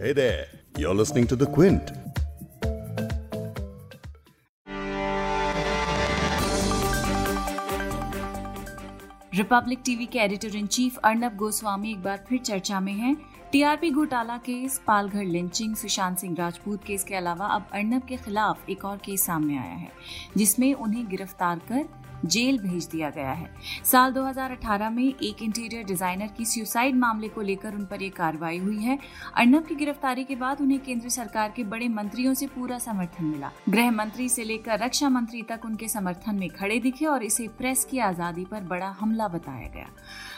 Hey there, you're listening to The Quint. Republic TV के editor in chief Arnab Goswami एक बार फिर चर्चा में हैं टीआरपी घोटाला case Palghar lynching Sushant Singh Rajput case के अलावा अब अर्नब के खिलाफ एक और केस सामने आया है जिसमें उन्हें गिरफ़्तार कर जेल भेज दिया गया है। साल 2018 में एक इंटीरियर डिज़ाइनर की सुसाइड मामले को लेकर उन पर यह कार्रवाई हुई है। अर्नब की गिरफ्तारी के बाद उन्हें केंद्र सरकार के बड़े मंत्रियों से पूरा समर्थन मिला। गृह मंत्री से लेकर रक्षा मंत्री तक उनके समर्थन में खड़े दिखे और इसे प्रेस की आज़ादी पर बड़ा हमला बताया गया।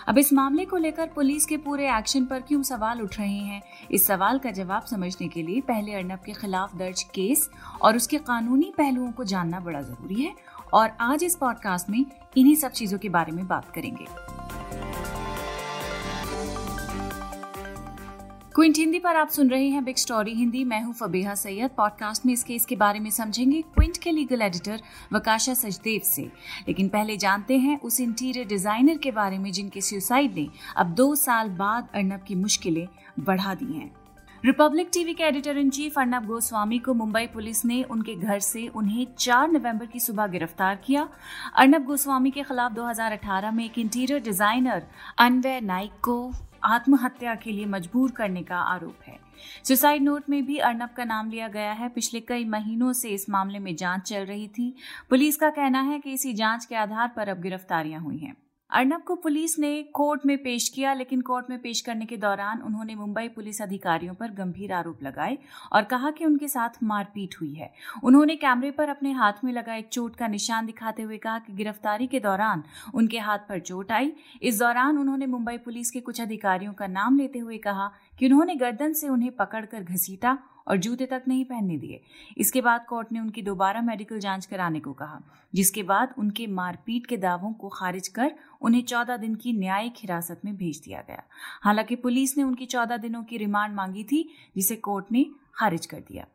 अब इस मामले को लेकर पुलिस के पूरे एक्शन पर क्यों सवाल उठ रहे हैं? इस सवाल का जवाब समझने के लिए पहले अर्नब के खिलाफ दर्ज केस और उसके कानूनी पहलुओं को जानना बड़ा ज़रूरी है। और आज इस पॉडकास्ट में इन्हीं सब चीज़ों के बारे में बात करेंगे। क्विंट हिंदी पर आप सुन रहे हैं बिग स्टोरी हिंदी। मैं हूँ फबीहा सैयद। पॉडकास्ट में इस केस के बारे में समझेंगे क्विंट के लीगल एडिटर वकाशा सचदेव से। लेकिन पहले जानते हैं उस इंटीरियर डिज़ाइनर के बारे में जिनके सुसाइड ने अब दो साल बाद अर्नब की मुश्किलें बढ़ा दी हैं। रिपब्लिक टीवी के editor in chief Arnab Goswami को मुंबई पुलिस ने उनके घर से उन्हें 4 नवंबर की सुबह गिरफ़्तार किया। अर्णब गोस्वामी के खिलाफ 2018 में एक इंटीरियर डिज़ाइनर अनवय नाइक को आत्महत्या के लिए मजबूर करने का आरोप है। सुसाइड नोट में भी अर्नब का नाम लिया गया है। पिछले कई महीनों से इस मामले में जाँच चल रही थी। पुलिस का कहना है कि इसी जाँच के आधार पर अब गिरफ्तारियाँ हुई हैं। अर्नब को पुलिस ने कोर्ट में पेश किया, लेकिन कोर्ट में पेश करने के दौरान उन्होंने मुंबई पुलिस अधिकारियों पर गंभीर आरोप लगाए और कहा कि उनके साथ मारपीट हुई है। उन्होंने कैमरे पर अपने हाथ में लगा एक चोट का निशान दिखाते हुए कहा कि गिरफ्तारी के दौरान उनके हाथ पर चोट आई। इस दौरान उन्होंने मुंबई पुलिस के कुछ अधिकारियों का नाम लेते हुए कहा कि उन्होंने गर्दन से उन्हें पकड़कर घसीटा और जूते तक नहीं पहनने दिए। इसके बाद कोर्ट ने उनकी दोबारा मेडिकल जाँच कराने को कहा, जिसके बाद उनके मारपीट के दावों को खारिज कर उन्हें चौदह दिन की न्यायिक हिरासत में भेज दिया गया। हालाँकि पुलिस ने उनकी चौदह दिनों की रिमांड मांगी थी, जिसे कोर्ट ने खारिज कर दिया।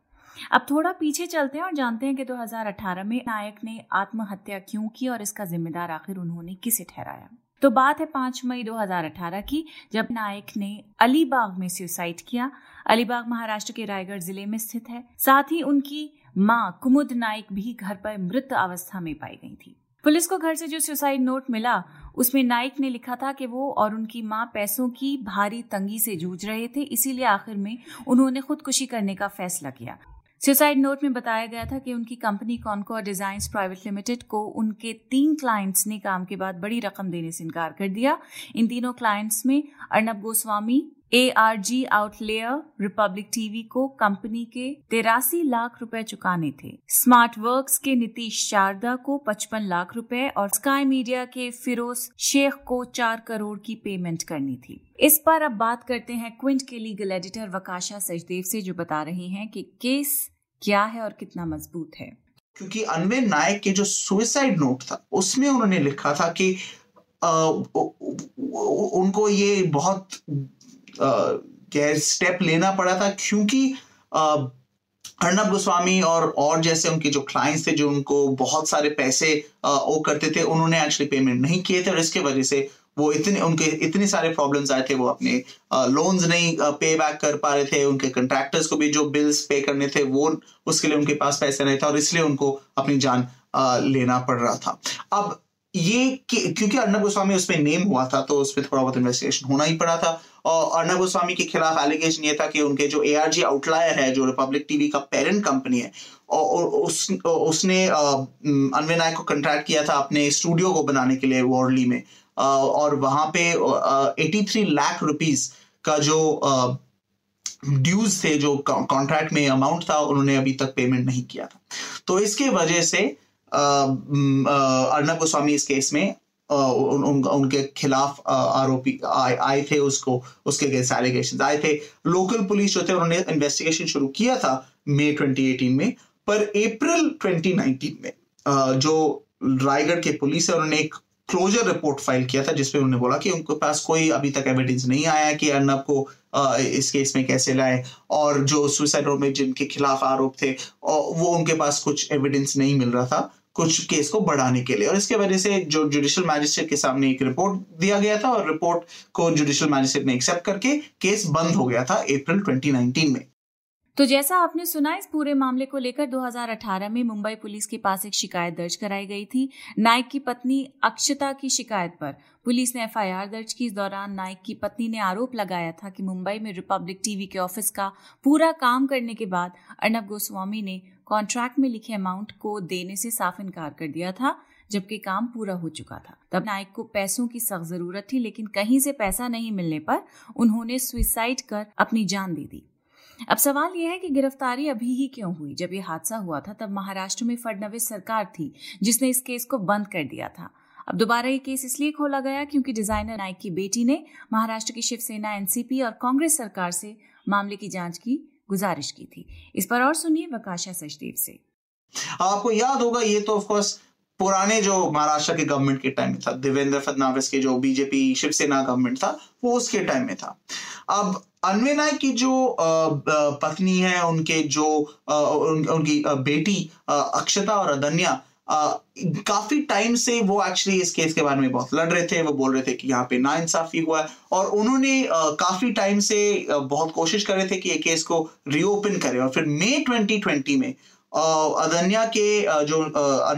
अब थोड़ा पीछे चलते हैं और जानते हैं कि 2018 में नायक ने आत्महत्या क्यों की और इसका जिम्मेदार आखिर उन्होंने किसे ठहराया। तो बात है पाँच मई 2018 की, जब नायक ने अलीबाग में सुसाइड किया। अलीबाग महाराष्ट्र के रायगढ़ ज़िले में स्थित है। साथ ही उनकी माँ कुमुद नाइक भी घर पर मृत अवस्था में पाई गई थी। पुलिस को घर से जो सुसाइड नोट मिला, उसमें नाइक ने लिखा था कि वो और उनकी माँ पैसों की भारी तंगी से जूझ रहे थे, इसीलिए आखिर में उन्होंने खुदकुशी करने का फैसला किया। सुसाइड नोट में बताया गया था कि उनकी company Concorde design private limited को उनके तीन क्लाइंट्स ने काम के बाद बड़ी रकम देने से इनकार कर दिया। इन तीनों क्लाइंट्स में Arnab Goswami A R G outlier Republic TV को कंपनी के तिरासी लाख रुपए चुकाने थे। स्मार्ट वर्क्स के नीतीश शारदा को 55 लाख रुपए और स्काई मीडिया के फिरोज शेख को चार करोड़ की पेमेंट करनी थी। इस पर अब बात करते हैं क्विंट के लीगल एडिटर वकाशा सचदेव से जो बता रहे हैं कि केस क्या है और कितना मज़बूत है। क्योंकि अनवे नायक के जो सुइसाइड नोट था उसमें उन्होंने लिखा था कि आ, उनको ये बहुत स्टेप लेना पड़ा था क्योंकि अर्नब गोस्वामी और और जैसे उनके जो क्लाइंट्स थे, जो उनको बहुत सारे पैसे ओ करते थे, उन्होंने एक्चुअली पेमेंट नहीं किए थे और इसके वजह से वो इतने, उनके इतने सारे प्रॉब्लम्स आए थे, वो अपने लोन्स नहीं पे बैक कर पा रहे थे, उनके कंट्रैक्टर्स को भी जो बिल्स पे करने थे, वो, उसके लिए उनके पास पैसे नहीं था और इसलिए उनको अपनी जान लेना पड़ रहा था। अब ये क्योंकि अर्नब गोस्वामी उसमें नेम हुआ था तो उस पर थोड़ा बहुत इन्वेस्टिगेशन होना ही पड़ा था। और अर्नब गोस्वामी के खिलाफ एलिगेशन ये था कि उनके जो ए आर जी आउटलायर है, जो रिपब्लिक टीवी का पेरेंट कंपनी है और उस उसने अनवे नायक को कंट्रैक्ट किया था अपने स्टूडियो को बनाने के लिए वॉर्डली में। और वहाँ पे एटी थ्री लाख रुपीज़ का जो ड्यूज थे, जो कॉन्ट्रैक्ट में अमाउंट था, उन्होंने अभी तक पेमेंट नहीं किया था। तो इसके वजह से अर्नब गोस्वामी इस केस में उन, उन, उनके खिलाफ आरोपी आए थे उसको उसके अगेंस्ट एलिगेशन आए थे। लोकल पुलिस जो थे उन्होंने इन्वेस्टिगेशन शुरू किया था मई 2018 में पर अप्रैल 2019 में जो रायगढ़ के पुलिस है उन्होंने एक क्लोजर रिपोर्ट फ़ाइल किया था जिसमें उन्होंने बोला कि उनके पास कोई अभी तक एविडेंस नहीं आया कि अर्नब को इस केस में कैसे लाए। और जो सुसाइड में जिनके खिलाफ आरोप थे वो उनके पास कुछ एविडेंस नहीं मिल रहा था, कुछ केस को बढ़ाने के लिए। और इसके वजह से जो जुडिशियल मैजिस्ट्रेट के सामने एक रिपोर्ट दिया गया था, और रिपोर्ट को जुडिशियल मैजिस्ट्रेट ने एक्सेप्ट करके केस बंद हो गया था अप्रैल 2019 में। तो जैसा आपने सुना, इस पूरे मामले को लेकर 2018 में मुंबई पुलिस के पास एक शिकायत दर्ज कराई गई थी नाइक की पत्नी अक्षता की शिकायत पर। पुलिस ने एफआईआर दर्ज की। इस दौरान नाइक की पत्नी ने आरोप लगाया था कि मुंबई में रिपब्लिक टीवी के ऑफ़िस का पूरा काम करने के बाद अर्नब गोस्वामी ने कॉन्ट्रैक्ट में लिखे अमाउंट को देने से साफ़ इनकार कर दिया था, जबकि काम पूरा हो चुका था। तब नाइक को पैसों की सख्त ज़रूरत थी, लेकिन कहीं से पैसा नहीं मिलने पर उन्होंने सुइसाइड कर अपनी जान दे दी। अब सवाल यह है कि गिरफ्तारी अभी ही क्यों हुई? जब यह हादसा हुआ था, तब महाराष्ट्र में फडनवीस सरकार थी, जिसने इस केस को बंद कर दिया था। अब दोबारा ये केस इसलिए खोला गया क्योंकि डिज़ाइनर नाइक की बेटी ने महाराष्ट्र की शिवसेना, एनसीपी और कांग्रेस सरकार से मामले की जाँच की गुजारिश की थी। इस पर और सुनिए वकाशा सचदेव से। आपको याद होगा ये तो ऑफकोर्स पुराने जो महाराष्ट्र के गवर्नमेंट के टाइम में था, देवेंद्र फडणवीस के जो बीजेपी शिवसेना गवर्नमेंट था, वो उसके टाइम में था। अब अन्वय नायक की जो पत्नी है, उनके जो उनकी बेटी अक्षता और अदन्या काफ़ी टाइम से वो एक्चुअली इस केस के बारे में बहुत लड़ रहे थे। वो बोल रहे थे कि यहाँ पे ना इंसाफी हुआ है और उन्होंने काफ़ी टाइम से बहुत कोशिश कर रहे थे कि ये केस को रीओपन करें और फिर मई 2020 में अदन्या के जो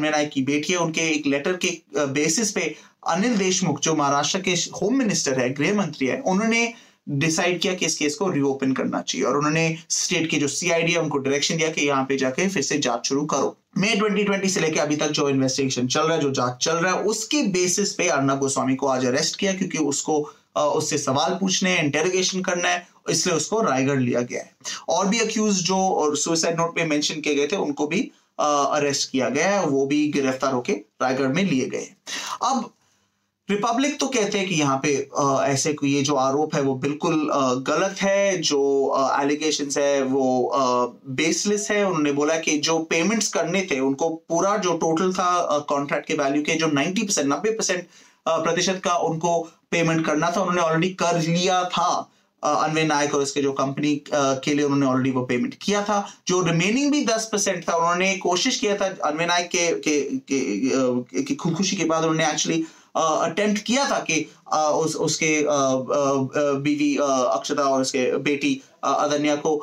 नायक की बेटी है, उनके एक लेटर के बेसिस पे अनिल देशमुख, जो महाराष्ट्र के होम मिनिस्टर है, गृह मंत्री है, उन्होंने डिसाइड किया कि इस केस को रीओपन करना चाहिए। और उन्होंने स्टेट के जो सीआईडी है, उनको डायरेक्शन दिया कि यहाँ पे जाके फिर से जाँच शुरू करो। मई 2020 से लेकर अभी तक जो इन्वेस्टिगेशन चल रहा है, जो जाँच चल रहा है, उसके बेसिस पे अर्नब गोस्वामी को आज अरेस्ट किया, क्योंकि उसको उससे सवाल पूछने हैं इंटेरोगेशन करना है इसलिए उसको रायगढ़ लिया गया है। और भी अक्यूज जो सुसाइड नोट पे मेंशन किए गए थे उनको भी अरेस्ट किया गया है वो भी गिरफ़्तार होके रायगढ़ में लिए गए अब रिपब्लिक तो कहते हैं कि यहाँ पे आ, ऐसे ये जो आरोप है वो बिल्कुल आ, गलत है जो एलिगेशन है वो बेसलेस है। उन्होंने बोला कि जो पेमेंट्स करने थे उनको पूरा जो टोटल था कॉन्ट्रैक्ट के वैल्यू के जो 90 परसेंट नब्बे परसेंट प्रतिशत का उनको पेमेंट करना था उन्होंने ऑलरेडी कर लिया था अनवे नायक और उसके जो कंपनी के लिए उन्होंने ऑलरेडी वो पेमेंट किया था। जो रिमेनिंग भी दस परसेंट था उन्होंने कोशिश किया था अनवे नायक के, के, के, के खुदकुशी के बाद उन्होंने एक्चुअली अटेम्प्ट किया था कि उस, उसके बीवी अक्षता और उसके बेटी अदन्या को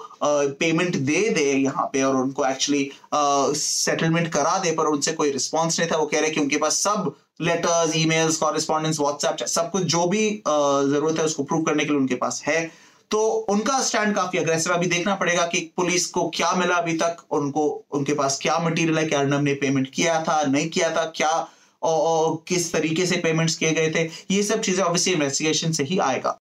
पेमेंट दे दे यहाँ पे और उनको एक्चुअली सेटलमेंट करा दे, पर उनसे कोई रिस्पॉन्स नहीं था। वो कह रहे कि उनके पास सब लेटर्स ईमेल्स कॉरेस्पॉन्डेंस व्हाट्सएप सब कुछ जो भी ज़रूरत है उसको प्रूव करने के लिए उनके पास है। तो उनका स्टैंड काफ़ी अग्रेसिव अभी देखना पड़ेगा कि पुलिस को क्या मिला अभी तक, उनको, उनके पास क्या मटेरियल है कि अर्नब ने पेमेंट किया था, नहीं किया था, क्या और किस तरीके से पेमेंट्स किए गए थे, ये सब चीज़ें ऑब्वियसली इन्वेस्टिगेशन से ही आएगा।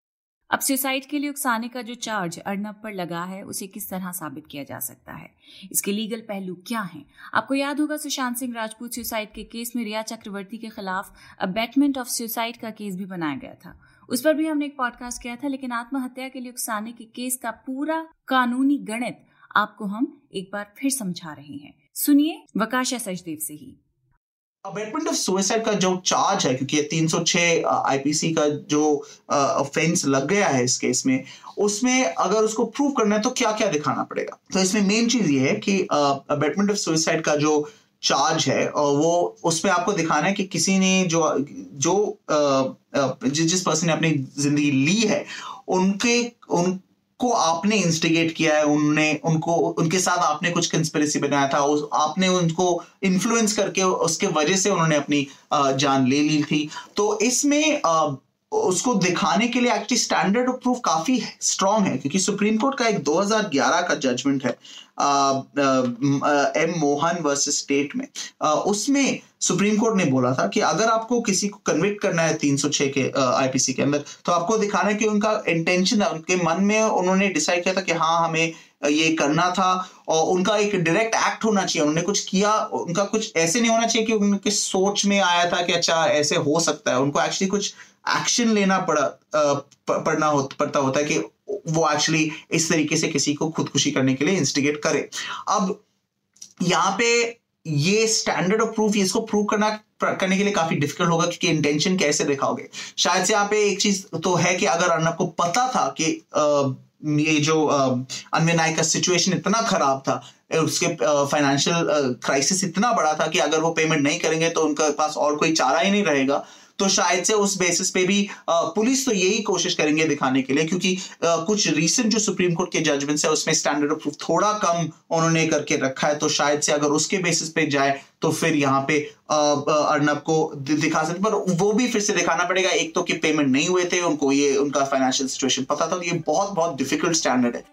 अब सुसाइड के लिए उकसाने का जो चार्ज अर्नब पर लगा है, उसे किस तरह साबित किया जा सकता है? इसके लीगल पहलू क्या हैं? आपको याद होगा सुशांत सिंह राजपूत सुसाइड के केस में रिया चक्रवर्ती के खिलाफ अबेटमेंट ऑफ़ सुसाइड का केस भी बनाया गया था। उस पर भी हमने एक पॉडकास्ट किया था, लेकिन आत्महत्या के लिए उकसाने के केस का पूरा कानूनी गणित आपको हम एक बार फिर समझा रहे हैं। सुनिए वकाशा सचदेव से ही। अबेटमेंट ऑफ़ सुसाइड का जो चार्ज है, क्योंकि 306 आईपीसी का जो ऑफेंस लग गया है इस केस में, उसमें अगर उसको प्रूव करना है तो क्या क्या दिखाना पड़ेगा? तो इसमें मेन चीज़ ये है कि अबेटमेंट ऑफ़ सुसाइड का जो चार्ज है वो उसमें आपको दिखाना है कि किसी ने जो जो जिस पर्सन ने अपनी ज़िंदगी ली है, उनके, उन को आपने इंस्टिगेट किया है, उनने, उनको, उनके साथ आपने कुछ कंस्पिरेसी बनाया था, उस, आपने उनको इन्फ्लुएंस करके, उसके वजह से उन्होंने अपनी जान ले ली थी। तो इसमें उसको दिखाने के लिए एक्चुअली स्टैंडर्ड ऑफ़ प्रूफ काफ़ी स्ट्रांग है क्योंकि सुप्रीम कोर्ट का एक 2011 का जजमेंट है एम मोहन वर्सेस स्टेट में। आ, उसमें सुप्रीम कोर्ट ने बोला था कि अगर आपको किसी को कन्विक्ट करना है 306 के आईपीसी के अंदर तो आपको दिखाना है कि उनका इंटेंशन है उनके मन में उन्होंने डिसाइड किया था कि हाँ हमें ये करना था और उनका एक डायरेक्ट एक्ट होना चाहिए उन्होंने कुछ किया उनका कुछ ऐसे नहीं होना चाहिए कि उनके सोच में आया था कि अच्छा ऐसे हो सकता है उनको एक्चुअली कुछ एक्शन लेना पड़ा पड़ना हो, पड़ता होता है कि वो एक्चुअली इस तरीके से किसी को खुदकुशी करने के लिए इंस्टिगेट करे। अब यहाँ पे ये स्टैंडर्ड ऑफ़ प्रूफ इसको प्रूव करना करने के लिए काफ़ी डिफ़िकल्ट होगा क्योंकि इंटेंशन कैसे दिखाओगे। शायद से यहाँ पे एक चीज़ तो है कि अगर अर्नब को पता था कि ये जो अनविन नायक का सिचुएशन इतना खराब था उसके फाइनेंशियल क्राइसिस इतना बड़ा था कि अगर वो पेमेंट नहीं करेंगे तो उनके पास और कोई चारा ही नहीं रहेगा तो शायद से उस बेसिस पे भी पुलिस तो यही कोशिश करेंगे दिखाने के लिए, क्योंकि कुछ रीसेंट जो सुप्रीम कोर्ट के जजमेंट्स है, उसमें स्टैंडर्ड ऑफ़ प्रूफ थोड़ा कम उन्होंने करके रखा है तो शायद से अगर उसके बेसिस पे जाए तो फिर यहाँ पे अर्नब को दिखा सकते पर वो भी फिर से दिखाना पड़ेगा, एक तो कि पेमेंट नहीं हुए थे, उनको ये, उनका फाइनेंशियल सिचुएशन पता था तो ये बहुत बहुत डिफ़िकल्ट स्टैंडर्ड है।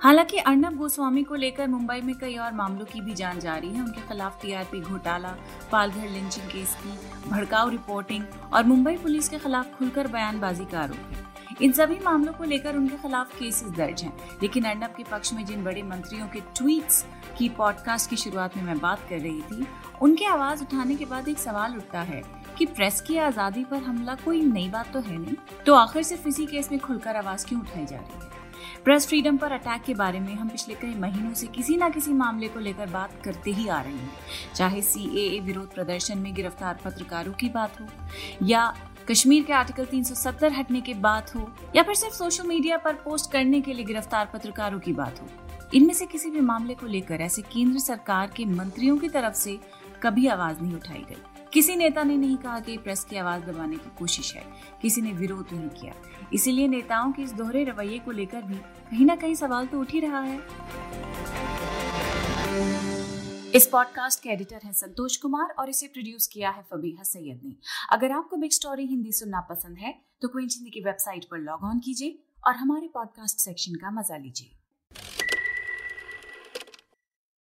हालाँकि अर्नब गोस्वामी को लेकर मुंबई में कई और मामलों की भी जाँच जारी है। उनके खिलाफ टीआरपी घोटाला, पालघर लिंचिंग केस की भड़काऊ रिपोर्टिंग और मुंबई पुलिस के खिलाफ खुलकर बयानबाजी का आरोप है। इन सभी मामलों को लेकर उनके खिलाफ केसेस दर्ज हैं। लेकिन अर्नब के पक्ष में जिन बड़े मंत्रियों के ट्वीट्स की पॉडकास्ट की शुरुआत में मैं बात कर रही थी, उनके आवाज़ उठाने के बाद एक सवाल उठता है कि प्रेस की आज़ादी पर हमला कोई नई बात तो है नहीं? तो आखिर सिर्फ़ इसी केस में खुलकर आवाज़ क्यों उठाई जा रही है? प्रेस फ्रीडम पर अटैक के बारे में हम पिछले कई महीनों से किसी न किसी मामले को लेकर बात करते ही आ रहे हैं। चाहे सी विरोध प्रदर्शन में गिरफ़्तार पत्रकारों की बात हो, या कश्मीर के आर्टिकल 370 हटने की बात हो, या फिर सिर्फ़ सोशल मीडिया पर पोस्ट करने के लिए गिरफ़्तार पत्रकारों की बात हो। इनमें से किसी भी मामले को लेकर ऐसे केंद्र सरकार के मंत्रियों की तरफ़ से कभी आवाज़ नहीं उठाई गई। किसी नेता ने नहीं कहा कि प्रेस की आवाज़ दबाने की कोशिश है। किसी ने विरोध नहीं किया। इसीलिए नेताओं के इस दोहरे रवैये को लेकर भी कहीं ना कहीं सवाल तो उठ ही रहा है। इस पॉडकास्ट के एडिटर हैं संतोष कुमार और इसे प्रोड्यूस किया है फबीहा सैयद ने। अगर आपको बिग स्टोरी हिंदी सुनना पसंद है तो क्विंच हिंदी की वेबसाइट पर लॉग ऑन कीजिए और हमारे पॉडकास्ट सेक्शन का मज़ा लीजिए।